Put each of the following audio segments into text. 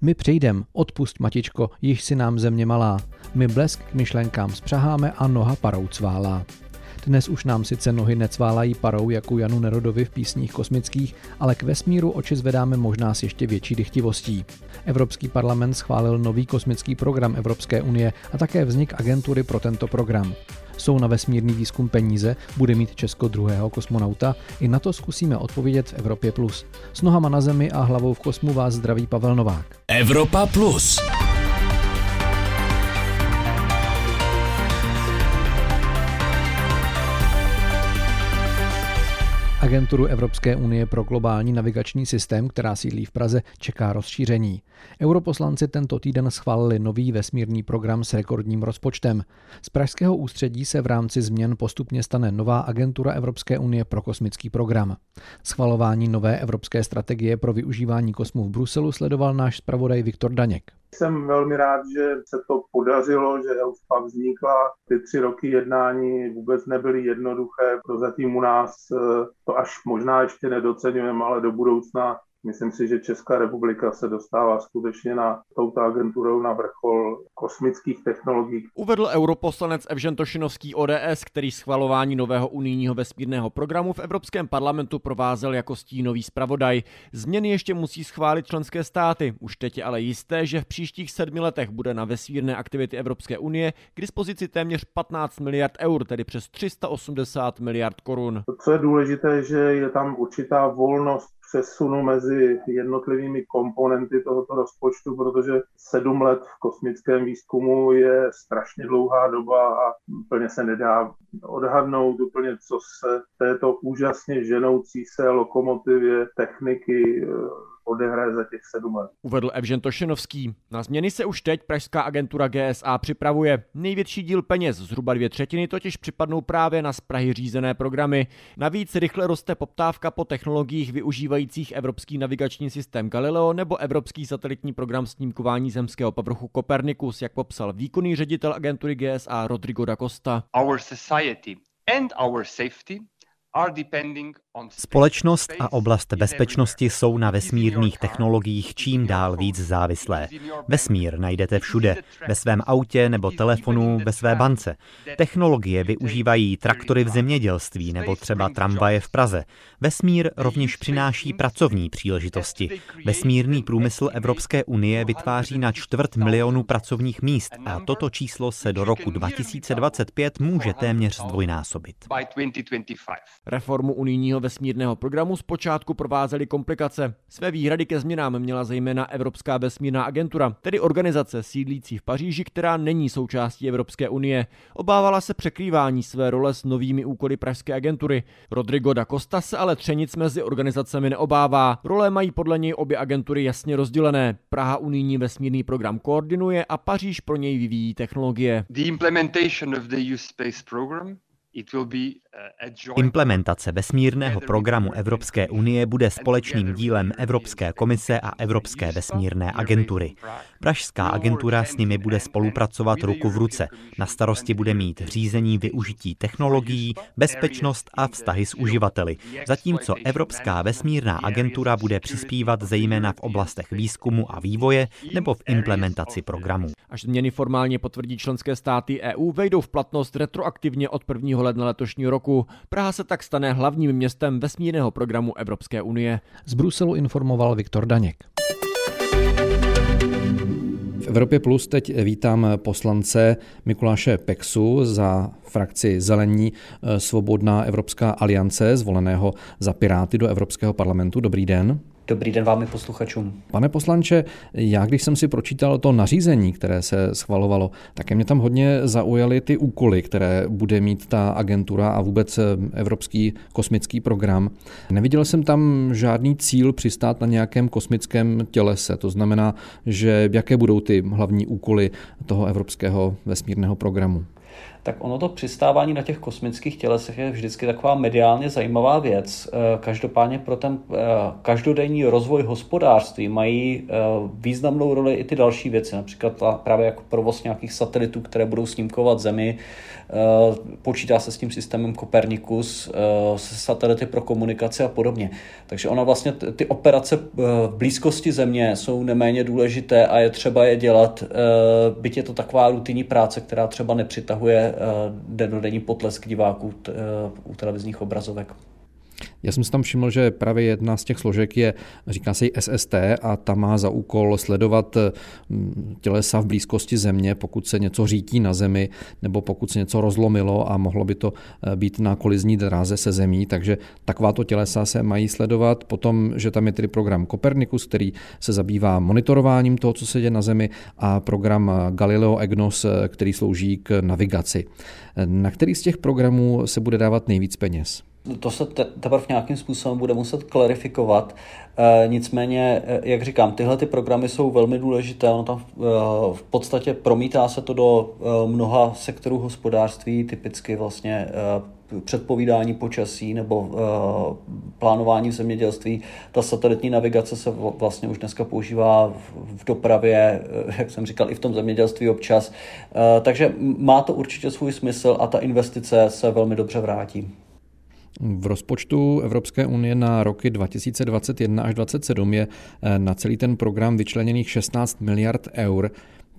My přejdem, odpust matičko, již si nám země malá. My blesk k myšlenkám spřaháme a noha parou cválá. Dnes už nám sice nohy necválají parou jako Janu Nerodovi v písních kosmických, ale k vesmíru oči zvedáme možná s ještě větší dychtivostí. Evropský parlament schválil nový kosmický program Evropské unie a také vznik agentury pro tento program. Jsou na vesmírný výzkum peníze, bude mít Česko druhého kosmonauta? I na to zkusíme odpovědět v Evropě+. Plus. S nohama na zemi a hlavou v kosmu vás zdraví Pavel Novák. Evropa Plus. Agenturu Evropské unie pro globální navigační systém, která sídlí v Praze, čeká rozšíření. Europoslanci tento týden schválili nový vesmírný program s rekordním rozpočtem. Z pražského ústředí se v rámci změn postupně stane nová agentura Evropské unie pro kosmický program. Schvalování nové evropské strategie pro využívání kosmu v Bruselu sledoval náš zpravodaj Viktor Daněk. Jsem velmi rád, že se to podařilo, že EUSPA vznikla. Ty tři roky jednání vůbec nebyly jednoduché. Prozatím u nás eh, to až možná ještě nedocenujeme, ale do budoucna Myslím si, že Česká republika se dostává skutečně na touto agenturou na vrchol kosmických technologií. Uvedl europoslanec Evžen Tošinovský ODS, který schvalování nového unijního vesmírného programu v Evropském parlamentu provázel jako stínový zpravodaj. Změny ještě musí schválit členské státy. Už teď je ale jisté, že v příštích sedmi letech bude na vesmírné aktivity Evropské unie k dispozici téměř 15 miliard eur, tedy přes 380 miliard korun. Co je důležité, že je tam určitá volnost přesunu mezi jednotlivými komponenty tohoto rozpočtu, protože sedm let v kosmickém výzkumu je strašně dlouhá doba a úplně se nedá odhadnout úplně, co se této úžasně ženoucí se lokomotivě techniky odehraje za těch sedm let. Uvedl Evžen Tošenovský. Na změny se už teď pražská agentura GSA připravuje. Největší díl peněz, zhruba dvě třetiny, totiž připadnou právě na z Prahy řízené programy. Navíc rychle roste poptávka po technologiích využívajících evropský navigační systém Galileo nebo evropský satelitní program snímkování zemského povrchu Copernicus, jak popsal výkonný ředitel agentury GSA Rodrigo da Costa. Our society and our safety Společnost a oblast bezpečnosti jsou na vesmírných technologiích čím dál víc závislé. Vesmír najdete všude, ve svém autě nebo telefonu, ve své bance. Technologie využívají traktory v zemědělství nebo třeba tramvaje v Praze. Vesmír rovněž přináší pracovní příležitosti. Vesmírný průmysl Evropské unie vytváří na čtvrt milionu pracovních míst a toto číslo se do roku 2025 může téměř zdvojnásobit. Reformu unijního vesmírného programu zpočátku provázely komplikace. Své výhrady ke změnám měla zejména Evropská vesmírná agentura, tedy organizace sídlící v Paříži, která není součástí Evropské unie. Obávala se překrývání své role s novými úkoly Pražské agentury. Rodrigo da Costa se ale třenic mezi organizacemi neobává. Role mají podle něj obě agentury jasně rozdělené. Praha unijní vesmírný program koordinuje a Paříž pro něj vyvíjí technologie. The implementation of the space program Uh, Implementace vesmírného programu Evropské unie bude společným dílem Evropské komise a Evropské vesmírné agentury. Pražská agentura s nimi bude spolupracovat ruku v ruce. Na starosti bude mít řízení využití technologií, bezpečnost a vztahy s uživateli, zatímco Evropská vesmírná agentura bude přispívat zejména v oblastech výzkumu a vývoje nebo v implementaci programů. Až změny formálně potvrdí členské státy EU, vejdou v platnost retroaktivně od 1 ledna letošního roku. Praha se tak stane hlavním městem vesmírného programu Evropské unie. Z Bruselu informoval Viktor Daněk. V Evropě Plus teď vítám poslance Mikuláše Pexu za frakci Zelení Svobodná Evropská aliance, zvoleného za Piráty do Evropského parlamentu. Dobrý den. Dobrý den vám i posluchačům. Pane poslanče, já když jsem si pročítal to nařízení, které se schvalovalo, také mě tam hodně zaujaly ty úkoly, které bude mít ta agentura a vůbec Evropský kosmický program. Neviděl jsem tam žádný cíl přistát na nějakém kosmickém tělese. To znamená, že jaké budou ty hlavní úkoly toho Evropského vesmírného programu? Tak ono to přistávání na těch kosmických tělesech je vždycky taková mediálně zajímavá věc. Eh, každopádně pro ten eh, každodenní rozvoj hospodářství mají eh, významnou roli i ty další věci, například právě jako provoz nějakých satelitů, které budou snímkovat Zemi, počítá se s tím systémem Copernicus, se satelity pro komunikaci a podobně. Takže ona vlastně ty operace v blízkosti Země jsou neméně důležité a je třeba je dělat, byť je to taková rutinní práce, která třeba nepřitahuje denodenní potlesk diváků u televizních obrazovek. Já jsem si tam všiml, že právě jedna z těch složek je, říká se jí SST a ta má za úkol sledovat mm, tělesa v blízkosti země, pokud se něco řítí na zemi, nebo pokud se něco rozlomilo a mohlo by to eh, být na kolizní dráze se zemí, takže takováto tělesa se mají sledovat. Potom, že tam je tedy program Copernicus, který se zabývá monitorováním toho, co se děje na zemi a program Galileo EGNOS, eh, který slouží k navigaci. Na který z těch programů se bude dávat nejvíc peněz? To se te, teprve nějakým způsobem bude muset klarifikovat. E, nicméně, e, jak říkám, tyhle ty programy jsou velmi důležité. Ono tam e, v podstatě promítá se to do e, mnoha sektorů hospodářství, typicky vlastně e, předpovídání počasí nebo uh, plánování v zemědělství. Ta satelitní navigace se vlastně už dneska používá v, v dopravě, jak jsem říkal, i v tom zemědělství občas. Uh, takže má to určitě svůj smysl a ta investice se velmi dobře vrátí. V rozpočtu Evropské unie na roky 2021 až 2027 je eh, na celý ten program vyčleněných 16 miliard eur.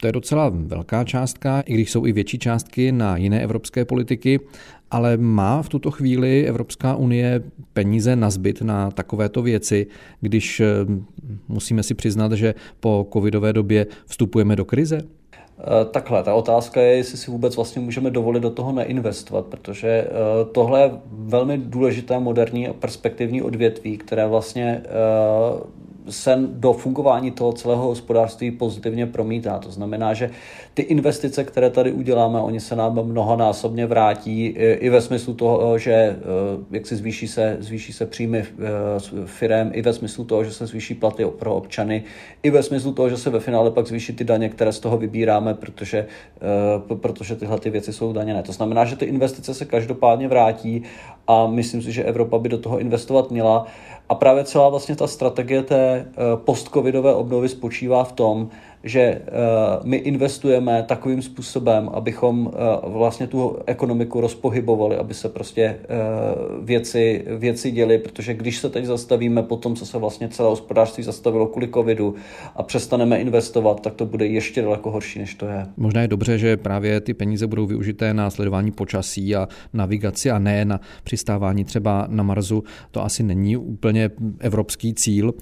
To je docela velká částka, i když jsou i větší částky na jiné evropské politiky, ale má v tuto chvíli Evropská unie peníze na zbyt na takovéto věci, když eh, musíme si přiznat, že po covidové době vstupujeme do krize? Eh, takhle, ta otázka je, jestli si vůbec vlastně můžeme dovolit do toho neinvestovat, protože eh, tohle je velmi důležité moderní a perspektivní odvětví, které vlastně eh, se do fungování toho celého hospodářství pozitivně promítá. To znamená, že ty investice, které tady uděláme, oni se nám mnohonásobně vrátí i ve smyslu toho, že eh, jak si zvýší se, zvýší se příjmy eh, firem, i ve smyslu toho, že se zvýší platy pro občany, i ve smyslu toho, že se ve finále pak zvýší ty daně, které z toho vybíráme, protože, eh, protože tyhle ty věci jsou daněné. To znamená, že ty investice se každopádně vrátí a myslím si, že Evropa by do toho investovat měla. A právě celá vlastně ta strategie té post-covidové obnovy spočívá v tom, že eh, my investujeme takovým způsobem, abychom eh, vlastně tu ekonomiku rozpohybovali, aby se prostě eh, věci, věci děly, protože když se teď zastavíme po tom, co se vlastně celé hospodářství zastavilo kvůli covidu a přestaneme investovat, tak to bude ještě daleko horší, než to je. Možná je dobře, že právě ty peníze budou využité na sledování počasí a navigaci a ne na přistávání třeba na Marsu. To asi není úplně evropský cíl.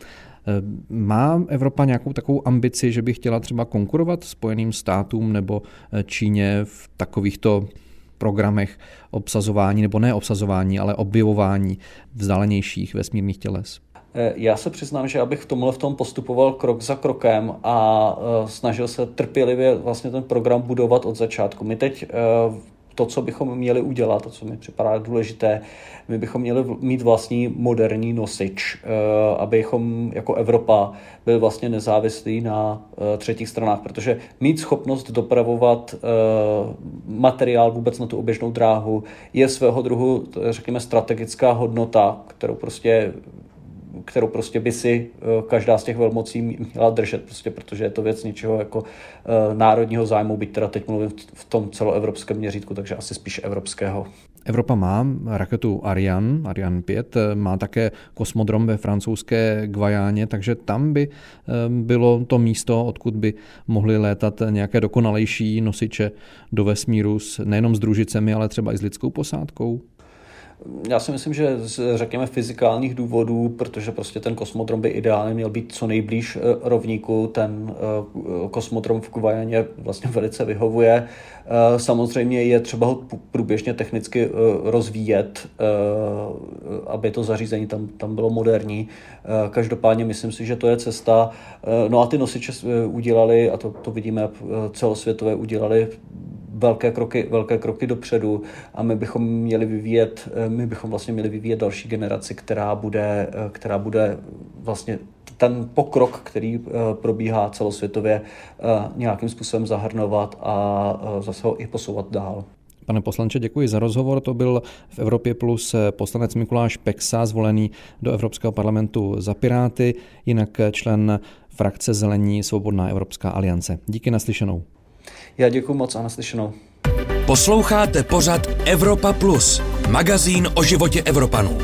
Má Evropa nějakou takovou ambici, že by chtěla třeba konkurovat Spojeným státům nebo eh, Číně v takovýchto programech obsazování, nebo ne obsazování, ale objevování vzdálenějších vesmírných těles? Eh, já se přiznám, že abych v tomhle v tom postupoval krok za krokem a eh, snažil se trpělivě vlastně ten program budovat od začátku. My teď to, co bychom měli udělat, to, co mi připadá důležité, my bychom měli mít vlastní moderní nosič, eh, abychom jako Evropa byli vlastně nezávislí na eh, třetích stranách, protože mít schopnost dopravovat eh, materiál vůbec na tu oběžnou dráhu je svého druhu, řekněme, strategická hodnota, kterou prostě kterou prostě by si každá z těch velmocí měla držet, prostě protože je to věc něčeho jako národního zájmu, byť teda teď mluvím v tom celoevropském měřítku, takže asi spíš evropského. Evropa má raketu Ariane, Ariane 5, má také kosmodrom ve francouzské Guajáně, takže tam by eh, bylo to místo, odkud by mohly létat nějaké dokonalejší nosiče do vesmíru s, nejenom s družicemi, ale třeba i s lidskou posádkou. Já si myslím, že z, řekněme, fyzikálních důvodů, protože prostě ten kosmodrom by ideálně měl být co nejblíž eh, rovníku, ten eh, kosmodrom v Kuvajaně vlastně velice vyhovuje. Eh, samozřejmě je třeba ho průběžně technicky rozvíjet, aby to zařízení tam, tam bylo moderní. Každopádně myslím si, že to je cesta. No a ty nosiče udělali, a to, to vidíme celosvětové, udělali velké kroky, velké kroky dopředu a my bychom měli vyvíjet, eh, my bychom vlastně měli vyvíjet další generaci, která bude, eh, která bude vlastně ten pokrok, který eh, probíhá celosvětově, nějakým způsobem zahrnovat a zase ho i posouvat dál. Pane poslanče, děkuji za rozhovor. To byl v Evropě plus poslanec Mikuláš Peksa, zvolený do Evropského parlamentu za Piráty, jinak člen frakce Zelení Svobodná Evropská aliance. Díky naslyšenou. Já děkuji moc a naslyšenou. Posloucháte pořad Evropa Plus, magazín o životě Evropanů.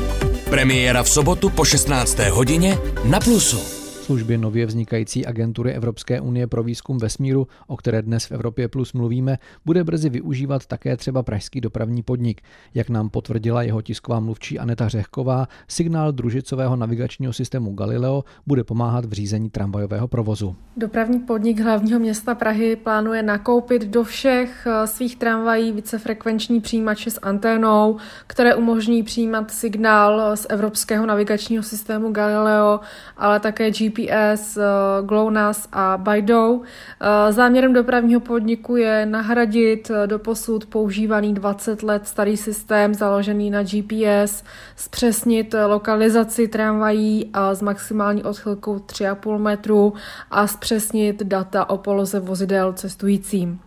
Premiéra v sobotu po 16. hodině na Plusu služby nově vznikající agentury Evropské unie pro výzkum vesmíru, o které dnes v Evropě Plus mluvíme, bude brzy využívat také třeba Pražský dopravní podnik. Jak nám potvrdila jeho tisková mluvčí Aneta Řehková, signál družicového navigačního systému Galileo bude pomáhat v řízení tramvajového provozu. Dopravní podnik hlavního města Prahy plánuje nakoupit do všech eh, svých tramvají vícefrekvenční přijímače s anténou, které umožní přijímat signál z evropského navigačního systému Galileo, ale také GPS GPS, eh, GLONASS a Baidu. Eh, záměrem dopravního podniku je nahradit eh, doposud používaný 20 let starý systém založený na GPS, zpřesnit lokalizaci tramvají a s maximální odchylkou 3,5 metru a zpřesnit data o poloze vozidel cestujícím.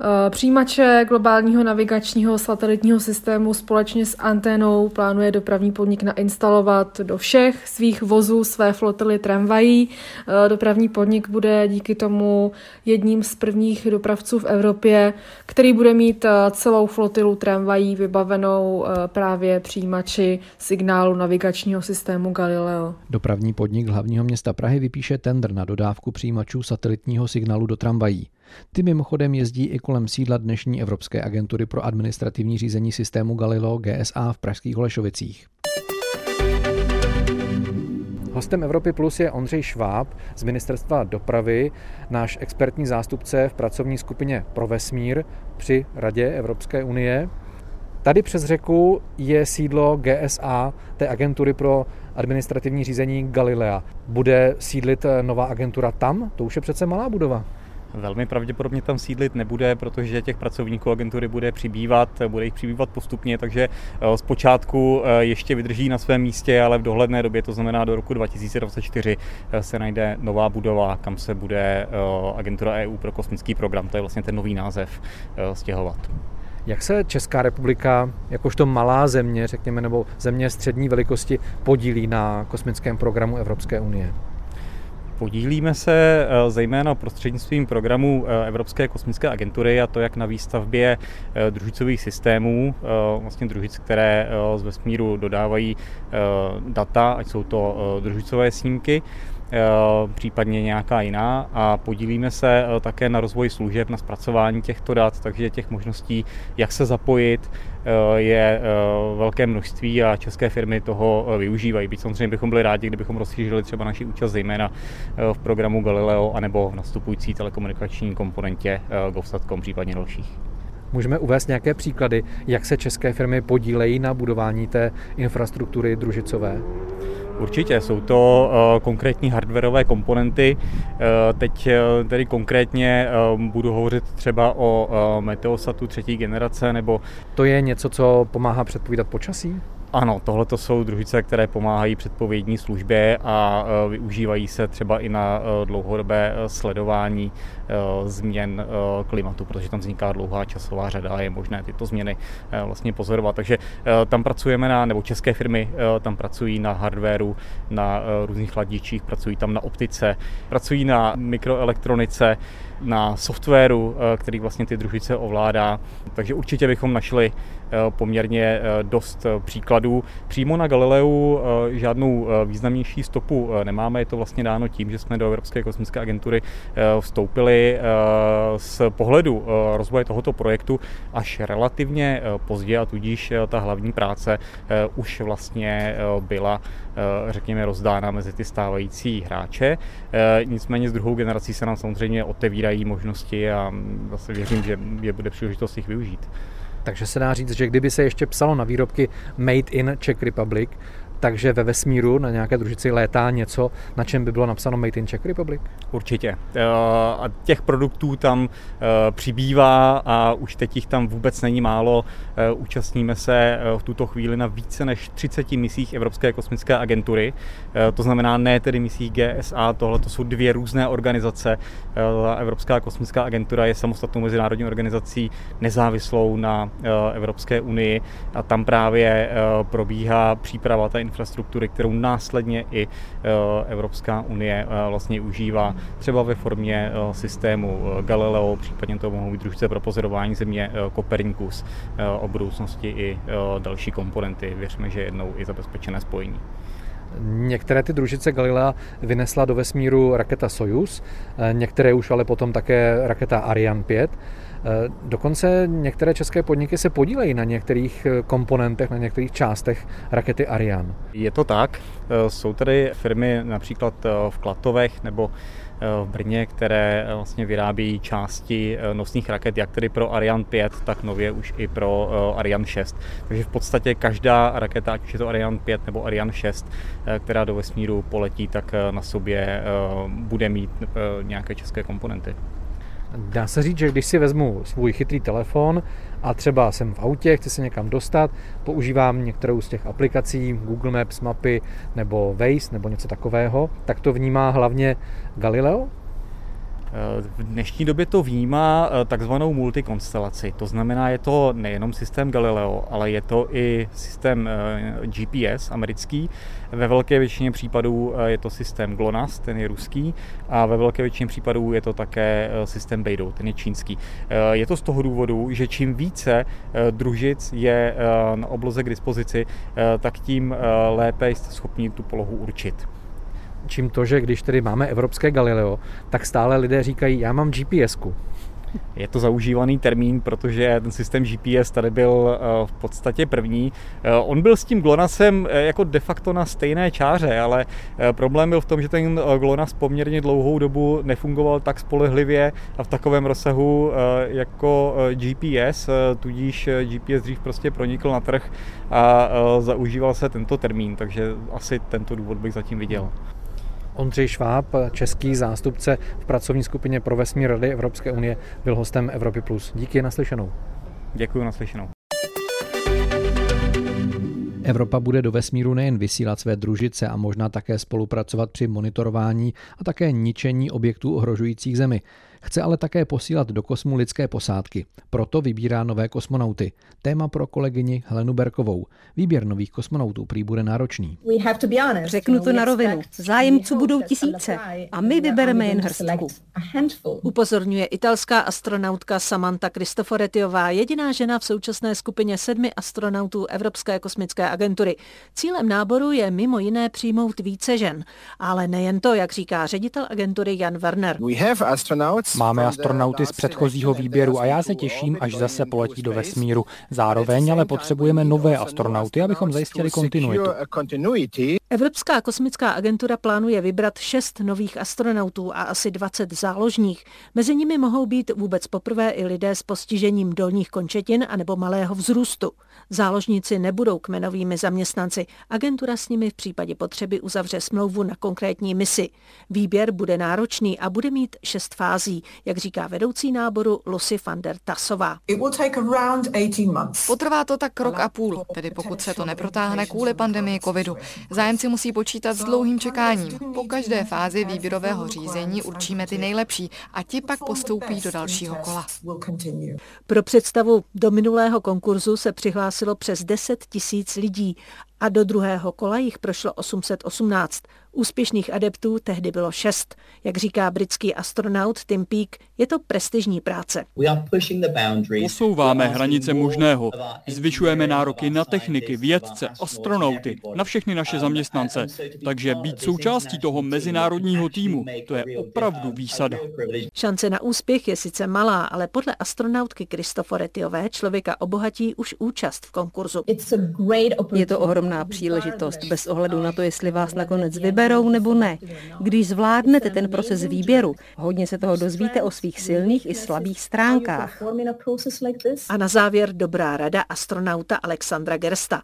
Eh, přijímače globálního navigačního satelitního systému společně s anténou plánuje dopravní podnik nainstalovat do všech svých vozů své flotily tramvají. Eh, dopravní podnik bude díky tomu jedním z prvních dopravců v Evropě, který bude mít eh, celou flotilu tramvají vybavenou právě přijímači signálu navigačního systému Galileo. Dopravní podnik hlavního města Prahy vypíše tender na dodávku přijímačů satelitního signálu do tramvají. Ty mimochodem jezdí i kolem sídla dnešní Evropské agentury pro administrativní řízení systému Galileo GSA v pražských Holešovicích. Hostem Evropy Plus je Ondřej Šváb z Ministerstva dopravy, náš expertní zástupce v pracovní skupině pro vesmír při Radě Evropské unie. Tady přes řeku je sídlo GSA, té agentury pro administrativní řízení Galilea. Bude sídlit nová agentura tam? To už je přece malá budova. Velmi pravděpodobně tam sídlit nebude, protože těch pracovníků agentury bude přibývat, bude jich přibývat postupně, takže eh, zpočátku eh, ještě vydrží na svém místě, ale v dohledné době, to znamená do roku 2024, eh, se najde nová budova, kam se bude agentura EU pro kosmický program, to je vlastně ten nový název, stěhovat. Jak se Česká republika, jakožto malá země, řekněme, nebo země střední velikosti, podílí na kosmickém programu Evropské unie? Podílíme se eh, zejména prostřednictvím programu eh, Evropské kosmické agentury a to jak na výstavbě eh, družicových systémů, vlastně družic, které z vesmíru dodávají data, ať jsou to družicové snímky, případně nějaká jiná. A podílíme se také na rozvoji služeb, na zpracování těchto dat, takže těch možností, jak se zapojit, je eh, velké množství a české firmy toho eh, využívají. Byť samozřejmě bychom byli rádi, kdybychom rozšířili třeba naši účast zejména v programu Galileo anebo v nastupující telekomunikační komponentě Govsatcom, případně dalších. Můžeme uvést nějaké příklady, jak se české firmy podílejí na budování té infrastruktury družicové? Určitě, jsou to uh, konkrétní hardwareové komponenty. Uh, teď uh, tedy konkrétně budu hovořit třeba o Meteosatu třetí generace nebo... To je něco, co pomáhá předpovídat počasí? Ano, tohle to jsou družice, které pomáhají předpovědní službě a e, využívají se třeba i na e, dlouhodobé e, sledování změn klimatu, protože tam vzniká dlouhá časová řada a je možné tyto změny vlastně pozorovat. Takže tam pracujeme na, nebo české firmy tam pracují na hardwareu, na různých chladičích, pracují tam na optice, pracují na mikroelektronice, na softwaru, který vlastně ty družice ovládá. Takže určitě bychom našli poměrně dost příkladů. Přímo na Galileu eh, žádnou eh, významnější stopu eh, nemáme, je to vlastně dáno tím, že jsme do Evropské kosmické agentury vstoupili z pohledu rozvoje tohoto projektu až relativně pozdě a tudíž ta hlavní práce už vlastně byla řekněme rozdána mezi ty stávající hráče. Nicméně s druhou generací se nám samozřejmě otevírají možnosti a zase věřím, že je bude příležitost jich využít. Takže se dá říct, že kdyby se ještě psalo na výrobky Made in Czech Republic, takže ve vesmíru na nějaké družici létá něco, na čem by bylo napsáno Made in Czech Republic? Určitě. Eh, a těch produktů tam eh, přibývá a už teď jich tam vůbec není málo. Eh, účastníme se v tuto chvíli na více než 30 misích Evropské kosmické agentury. To znamená ne tedy misích GSA, tohle to jsou dvě různé organizace. Evropská kosmická agentura je samostatnou mezinárodní organizací nezávislou na Evropské unii a tam právě probíhá příprava té infrastruktury, kterou následně i Evropská unie vlastně užívá třeba ve formě eh, systému eh, Galileo, případně to mohou být družce pro pozorování země Copernicus, eh, o budoucnosti i další komponenty. Věřme, že jednou i zabezpečené spojení. Některé ty družice Galilea vynesla do vesmíru raketa Soyuz, některé už ale potom také raketa Ariane 5. Dokonce některé české podniky se podílejí na některých komponentech, na některých částech rakety Ariane. Je to tak. Jsou tady firmy například v Klatovech nebo v Brně, které eh, vlastně vyrábí části eh, nosných raket, jak tedy pro Ariane 5, tak nově už i pro eh, Ariane 6. Takže v podstatě každá raketa, ať už je to Ariane 5 nebo Ariane 6, která do vesmíru poletí, tak na sobě bude mít nějaké české komponenty. Dá se říct, že když si vezmu svůj chytrý telefon a třeba jsem v autě, chci se někam dostat, používám některou z těch aplikací, Google Maps, mapy nebo Waze nebo něco takového, tak to vnímá hlavně Galileo? V dnešní době to vnímá eh, takzvanou multikonstelaci. To znamená, je to nejenom systém Galileo, ale je to i systém eh, GPS americký. Ve velké většině případů eh, je to systém GLONASS, ten je ruský, a ve velké většině případů je to také systém Beidou, ten je čínský. Je to z toho důvodu, že čím více družic je na obloze k dispozici, tak tím lépe jste schopni tu polohu určit čím to, že když tedy máme evropské Galileo, tak stále lidé říkají, já mám GPSku. Je to zaužívaný termín, protože ten systém GPS tady byl eh, v podstatě první. Eh, on byl s tím GLONASSem eh, jako de facto na stejné čáře, ale problém byl v tom, že ten GLONASS poměrně dlouhou dobu nefungoval tak spolehlivě a v takovém rozsahu jako GPS, tudíž GPS dřív prostě pronikl na trh a zaužíval se tento termín, takže asi tento důvod bych zatím viděl. Ondřej Šváb, český zástupce v pracovní skupině pro vesmír Rady Evropské unie, byl hostem Evropy+. Plus. Díky naslyšenou. Děkuji naslyšenou. Evropa bude do vesmíru nejen vysílat své družice a možná také spolupracovat při monitorování a také ničení objektů ohrožujících Zemi. Chce ale také posílat do kosmu lidské posádky. Proto vybírá nové kosmonauty. Téma pro kolegyni Helenu Berkovou. Výběr nových kosmonautů prý bude náročný. Řeknu to na rovinu. Zájemců budou tisíce a my vybereme jen hrstku. Upozorňuje italská astronautka Samantha Cristoforetiová, jediná žena v současné skupině sedmi astronautů Evropské kosmické agentury. Cílem náboru je mimo jiné přijmout více žen. Ale nejen to, jak říká ředitel agentury Jan Werner. Máme astronauty z předchozího výběru a já se těším, až zase poletí do vesmíru. Zároveň ale potřebujeme nové astronauty, abychom zajistili kontinuitu. Evropská kosmická agentura plánuje vybrat šest nových astronautů a asi 20 záložních. Mezi nimi mohou být vůbec poprvé i lidé s postižením dolních končetin anebo malého vzrůstu. Záložníci nebudou kmenovými zaměstnanci. Agentura s nimi v případě potřeby uzavře smlouvu na konkrétní misi. Výběr bude náročný a bude mít šest fází, jak říká vedoucí náboru Lucy van der Tasová. Potrvá to tak rok a půl, tedy pokud se to neprotáhne kvůli pandemii covidu. Zájemci musí počítat s dlouhým čekáním. Po každé fázi výběrového řízení určíme ty nejlepší a ti pak postoupí do dalšího kola. Pro představu do minulého konkurzu se přihlásilo přes 10 tisíc lidí a do druhého kola jich prošlo 818. Úspěšných adeptů tehdy bylo šest. Jak říká britský astronaut Tim Peake, je to prestižní práce. Posouváme hranice možného. Zvyšujeme nároky na techniky, vědce, astronauty, na všechny naše zaměstnance. Takže být součástí toho mezinárodního týmu, to je opravdu výsada. Šance na úspěch je sice malá, ale podle astronautky Kristoforetiové člověka obohatí už účast v konkurzu. Je to ohromný ohromná příležitost, bez ohledu na to, jestli vás nakonec vyberou nebo ne. Když zvládnete ten proces výběru, hodně se toho dozvíte o svých silných i slabých stránkách. A na závěr dobrá rada astronauta Alexandra Gersta.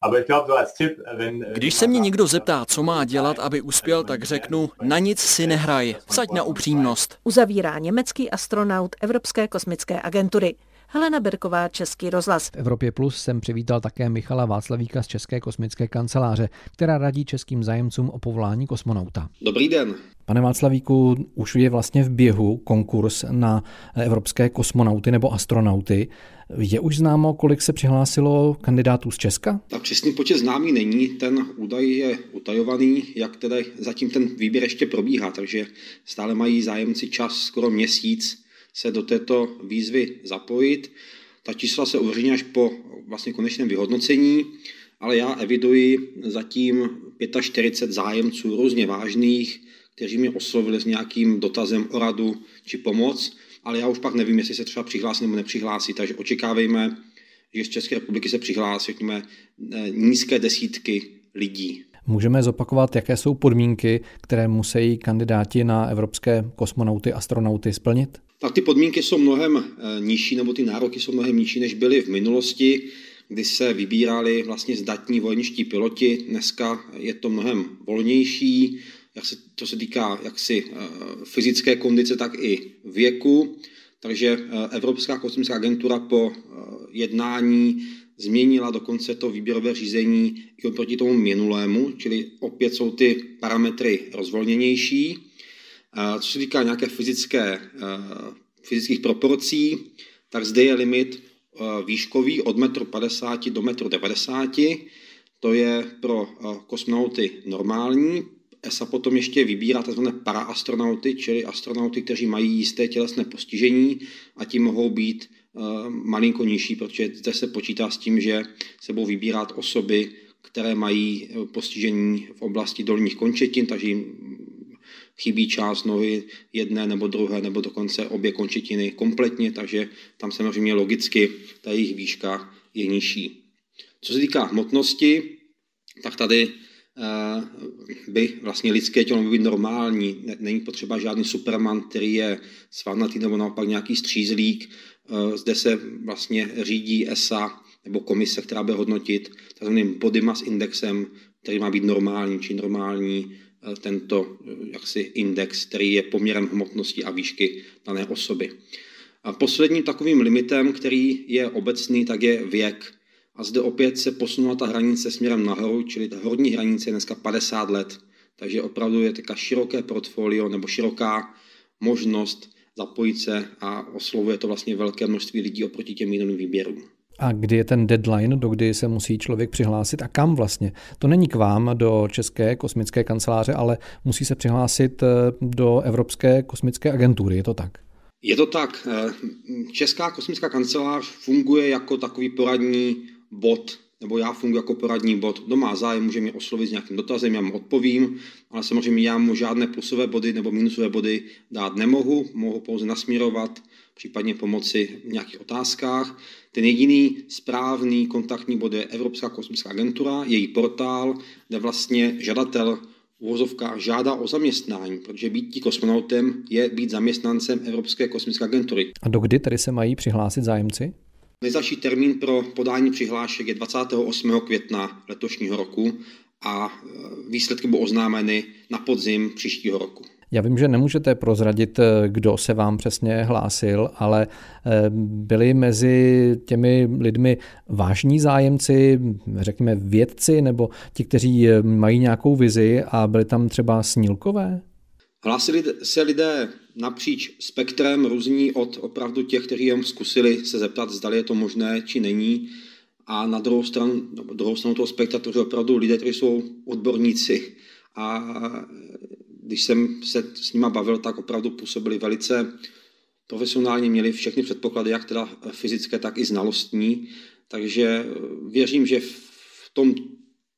Když se mě někdo zeptá, co má dělat, aby uspěl, tak řeknu, na nic si nehraj, vsaď na upřímnost. Uzavírá německý astronaut Evropské kosmické agentury. Helena Berková, Český rozhlas. V Evropě Plus jsem přivítal také Michala Václavíka z České kosmické kanceláře, která radí českým zájemcům o povolání kosmonauta. Dobrý den. Pane Václavíku, už je vlastně v běhu konkurs na evropské kosmonauty nebo astronauty. Je už známo, kolik se přihlásilo kandidátů z Česka? Tak přesný počet známý není, ten údaj je utajovaný, jak tedy zatím ten výběr ještě probíhá, takže stále mají zájemci čas skoro měsíc se do této výzvy zapojit. Ta čísla se uveřejní až po vlastně konečném vyhodnocení, ale já eviduji zatím 45 zájemců různě vážných, kteří mě oslovili s nějakým dotazem o radu či pomoc, ale já už pak nevím, jestli se třeba přihlásí nebo nepřihlásí, takže očekávejme, že z České republiky se přihlásí, řekněme, nízké desítky lidí. Můžeme zopakovat, jaké jsou podmínky, které musí kandidáti na evropské kosmonauty, astronauty splnit? Tak ty podmínky jsou mnohem eh, nižší, nebo ty nároky jsou mnohem nižší, než byly v minulosti, kdy se vybírali vlastně zdatní vojenští piloti. Dneska je to mnohem volnější, jak se, to se týká jaksi eh, fyzické kondice, tak i věku. Takže eh, Evropská kosmická agentura po jednání změnila dokonce to výběrové řízení i oproti tomu minulému, čili opět jsou ty parametry rozvolněnější. Co se týká nějaké fyzické, fyzických proporcí, tak zde je limit výškový od 1,50 m do 1,90 m. To je pro kosmonauty normální. ESA potom ještě vybírá tzv. paraastronauty, čili astronauty, kteří mají jisté tělesné postižení a ti mohou být malinko nižší, protože zde se počítá s tím, že se budou vybírat osoby, které mají postižení v oblasti dolních končetin, takže jim chybí část nohy jedné nebo druhé, nebo dokonce obě končetiny kompletně, takže tam samozřejmě logicky ta jejich výška je nižší. Co se týká hmotnosti, tak tady eh, by vlastně lidské tělo by být normální. Není potřeba žádný superman, který je svalnatý nebo naopak nějaký střízlík. Eh, zde se vlastně řídí ESA nebo komise, která bude hodnotit takzvaným body mass indexem, který má být normální, či normální Eh, tento eh, jaksi index, který je poměrem hmotnosti a výšky dané osoby. A posledním takovým limitem, který je obecný, tak je věk. A zde opět se posunula ta hranice směrem nahoru, čili ta horní hranice je dneska 50 let. Takže opravdu je taková široké portfolio nebo široká možnost zapojit se a oslovuje to vlastně velké množství lidí oproti těm jiným výběrům. A kdy je ten deadline, do kdy se musí člověk přihlásit a kam vlastně? To není k vám do České kosmické kanceláře, ale musí se přihlásit eh, do Evropské kosmické agentury, je to tak? Je to tak. Eh, Česká kosmická kancelář funguje jako takový poradní bod nebo já funguji jako poradní bod. Kdo má zájem, může mě oslovit s nějakým dotazem, já mu odpovím, ale samozřejmě já mu žádné plusové body nebo minusové body dát nemohu, mohu pouze nasměrovat, případně pomoci v nějakých otázkách. Ten jediný správný kontaktní bod je Evropská kosmická agentura, její portál, kde vlastně žadatel uvozovka žádá o zaměstnání, protože být tí kosmonautem je být zaměstnancem Evropské kosmické agentury. A dokdy tedy se mají přihlásit zájemci? Nejzasší termín pro podání přihlášek je 28. května letošního roku a e, výsledky budou oznámeny na podzim příštího roku. Já vím, že nemůžete prozradit, e, kdo se vám přesně hlásil, ale e, byli mezi těmi lidmi vážní zájemci, řekněme vědci, nebo ti, kteří mají nějakou vizi a byli tam třeba snílkové? Hlásili se lidé napříč spektrem různí od opravdu těch, kteří jen zkusili se zeptat, zda je to možné, či není. A na druhou stranu, druhou stranu toho spektra, to opravdu lidé, kteří jsou odborníci. A když jsem se s nima bavil, tak opravdu působili velice profesionálně, měli všechny předpoklady, jak teda fyzické, tak i znalostní. Takže věřím, že v tom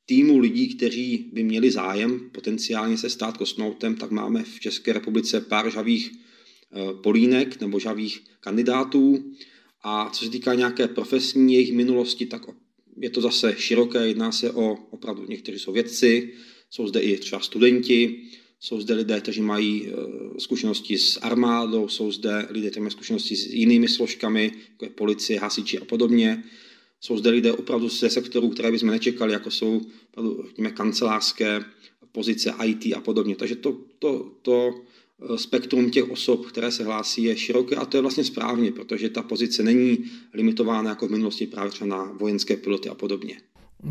týmu lidí, kteří by měli zájem potenciálně se stát kosmonautem, tak máme v České republice pár žavých eh, polínek nebo žavých kandidátů. A co se týká nějaké profesní jejich minulosti, tak je to zase široké, jedná se o opravdu, někteří jsou vědci, jsou zde i třeba studenti, jsou zde lidé, kteří mají eh, zkušenosti s armádou, jsou zde lidé, kteří mají zkušenosti s jinými složkami, jako je policie, hasiči a podobně. Jsou zde lidé opravdu ze sektorů, které bychom nečekali, jako jsou opravdu, řekněme, kancelářské pozice, IT a podobně. Takže to, to, to eh, spektrum těch osob, které se hlásí, je široké a to je vlastně správně, protože ta pozice není limitována jako v minulosti právě třeba na vojenské piloty a podobně.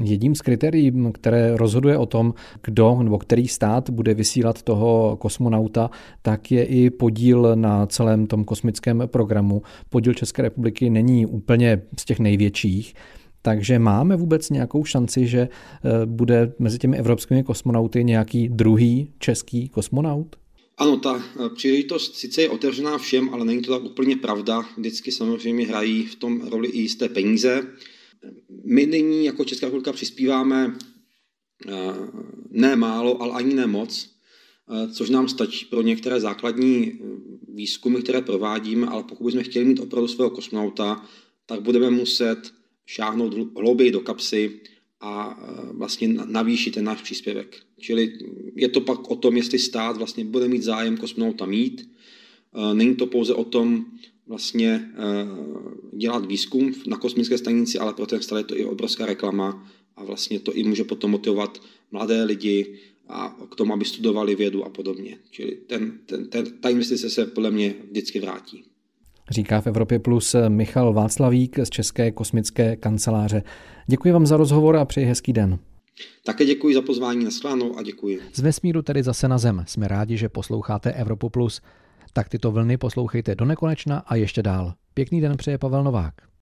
Jedním z kritérií, které rozhoduje o tom, kdo nebo který stát bude vysílat toho kosmonauta, tak je i podíl na celém tom kosmickém programu. Podíl České republiky není úplně z těch největších, takže máme vůbec nějakou šanci, že eh, bude mezi těmi evropskými kosmonauty nějaký druhý český kosmonaut? Ano, ta eh, příležitost sice je otevřená všem, ale není to tak úplně pravda. Vždycky samozřejmě hrají v tom roli i jisté peníze. My nyní jako Česká republika přispíváme eh, ne málo, ale ani ne moc, což nám stačí pro některé základní výzkumy, které provádíme, ale pokud bychom chtěli mít opravdu svého kosmonauta, tak budeme muset šáhnout hlouběji do kapsy a vlastně navýšit ten náš příspěvek. Čili je to pak o tom, jestli stát vlastně bude mít zájem kosmonauta mít. Není to pouze o tom vlastně e, dělat výzkum na kosmické stanici, ale pro ten stát je to i obrovská reklama a vlastně to i může potom motivovat mladé lidi a k tomu, aby studovali vědu a podobně. Čili ten, ten, ten, ta investice se podle mě vždycky vrátí říká v Evropě Plus Michal Václavík z České kosmické kanceláře. Děkuji vám za rozhovor a přeji hezký den. Také děkuji za pozvání na a děkuji. Z vesmíru tedy zase na zem. Jsme rádi, že posloucháte Evropu Plus. Tak tyto vlny poslouchejte do nekonečna a ještě dál. Pěkný den přeje Pavel Novák.